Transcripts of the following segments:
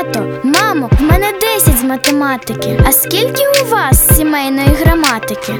Тато, мамо, в мене 10 з математики. А скільки у вас сімейної граматики?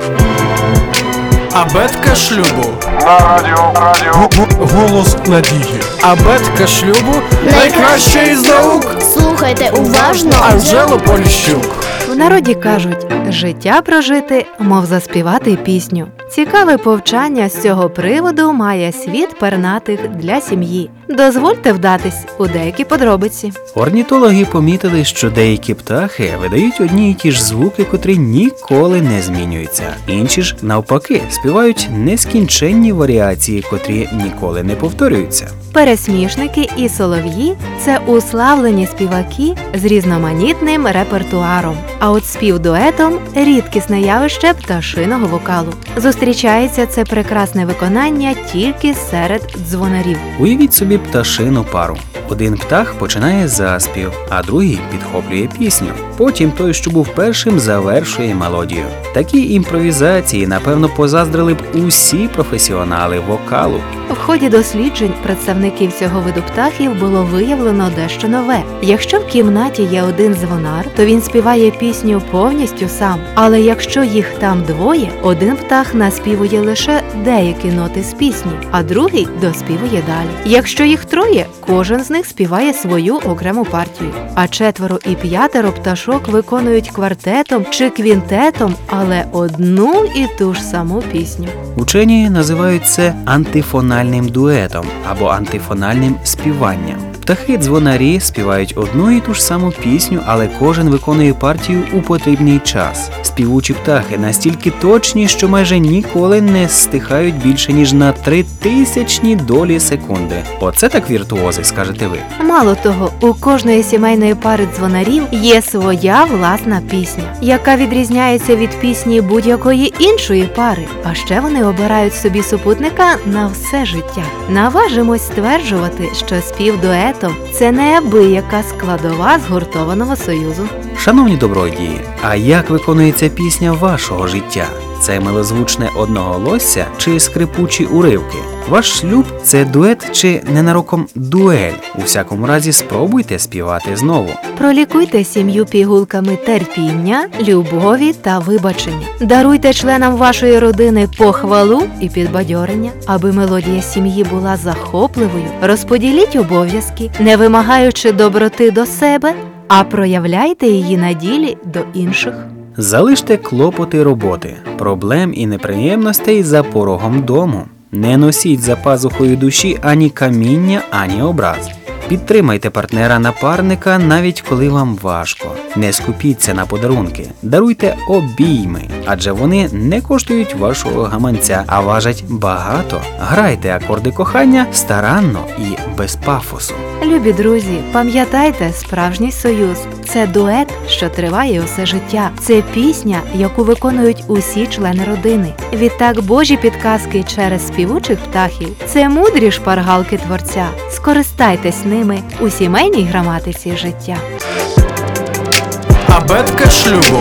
Абетка шлюбу. На радіо, радіо, Г- Голос надії. Абетка шлюбу найкраща із наук. Слухайте уважно. Анжело Поліщук. В народі кажуть, життя прожити, мов заспівати пісню. Цікаве повчання з цього приводу має світ пернатих для сім'ї. Дозвольте вдатись у деякі подробиці. Орнітологи помітили, що деякі птахи видають одні й ті ж звуки, котрі ніколи не змінюються. Інші ж, навпаки, співають нескінченні варіації, котрі ніколи не повторюються. Пересмішники і солов'ї це уславлені співаки з різноманітним репертуаром. А от спів дуетом рідкісне явище пташиного вокалу. Зустрічається це прекрасне виконання тільки серед дзвонарів. Уявіть собі пташину пару. Один птах починає заспів, а другий підхоплює пісню. Потім той, що був першим, завершує мелодію. Такі імпровізації, напевно, позаздрили б усі професіонали вокалу. В ході досліджень представників цього виду птахів було виявлено дещо нове. Якщо в кімнаті є один дзвонар, то він співає пісню повністю сам. Але якщо їх там двоє, один птах наспівує лише деякі ноти з пісні, а другий доспівує далі. Якщо їх троє, кожен з них співає свою окрему партію. А четверо і п'ятеро пташок виконують квартетом чи квінтетом, але одну і ту ж саму пісню. Учені називають це антифональним дуетом або антифональним співанням. Птахи дзвонарі співають одну і ту ж саму пісню, але кожен виконує партію у потрібний час. Співучі птахи настільки точні, що майже ніколи не стихають більше ніж на три тисячні долі секунди. Оце так віртуози, скажете ви. Мало того, у кожної сімейної пари дзвонарів є своя власна пісня, яка відрізняється від пісні будь-якої іншої пари. А ще вони обирають собі супутника на все життя. Наважимось стверджувати, що спів дуетом це неабияка складова згуртованого союзу. Шановні добродії, а як виконується пісня вашого життя? Це милозвучне одноголосся чи скрипучі уривки? Ваш шлюб це дует чи ненароком дуель? У всякому разі, спробуйте співати знову. Пролікуйте сім'ю пігулками терпіння, любові та вибачення. Даруйте членам вашої родини похвалу і підбадьорення, аби мелодія сім'ї була захопливою. Розподіліть обов'язки, не вимагаючи доброти до себе, а проявляйте її на ділі до інших. Залиште клопоти роботи, проблем і неприємностей за порогом дому. Не носіть за пазухою душі ані каміння, ані образ. Підтримайте партнера-напарника навіть коли вам важко. Не скупіться на подарунки, даруйте обійми, адже вони не коштують вашого гаманця, а важать багато. Грайте акорди кохання старанно і без пафосу. Любі друзі, пам'ятайте, справжній союз це дует, що триває усе життя. Це пісня, яку виконують усі члени родини. Відтак Божі підказки через співучих птахів це мудрі шпаргалки творця. Скористайтесь ними у сімейній граматиці життя. Абетка шлюбу.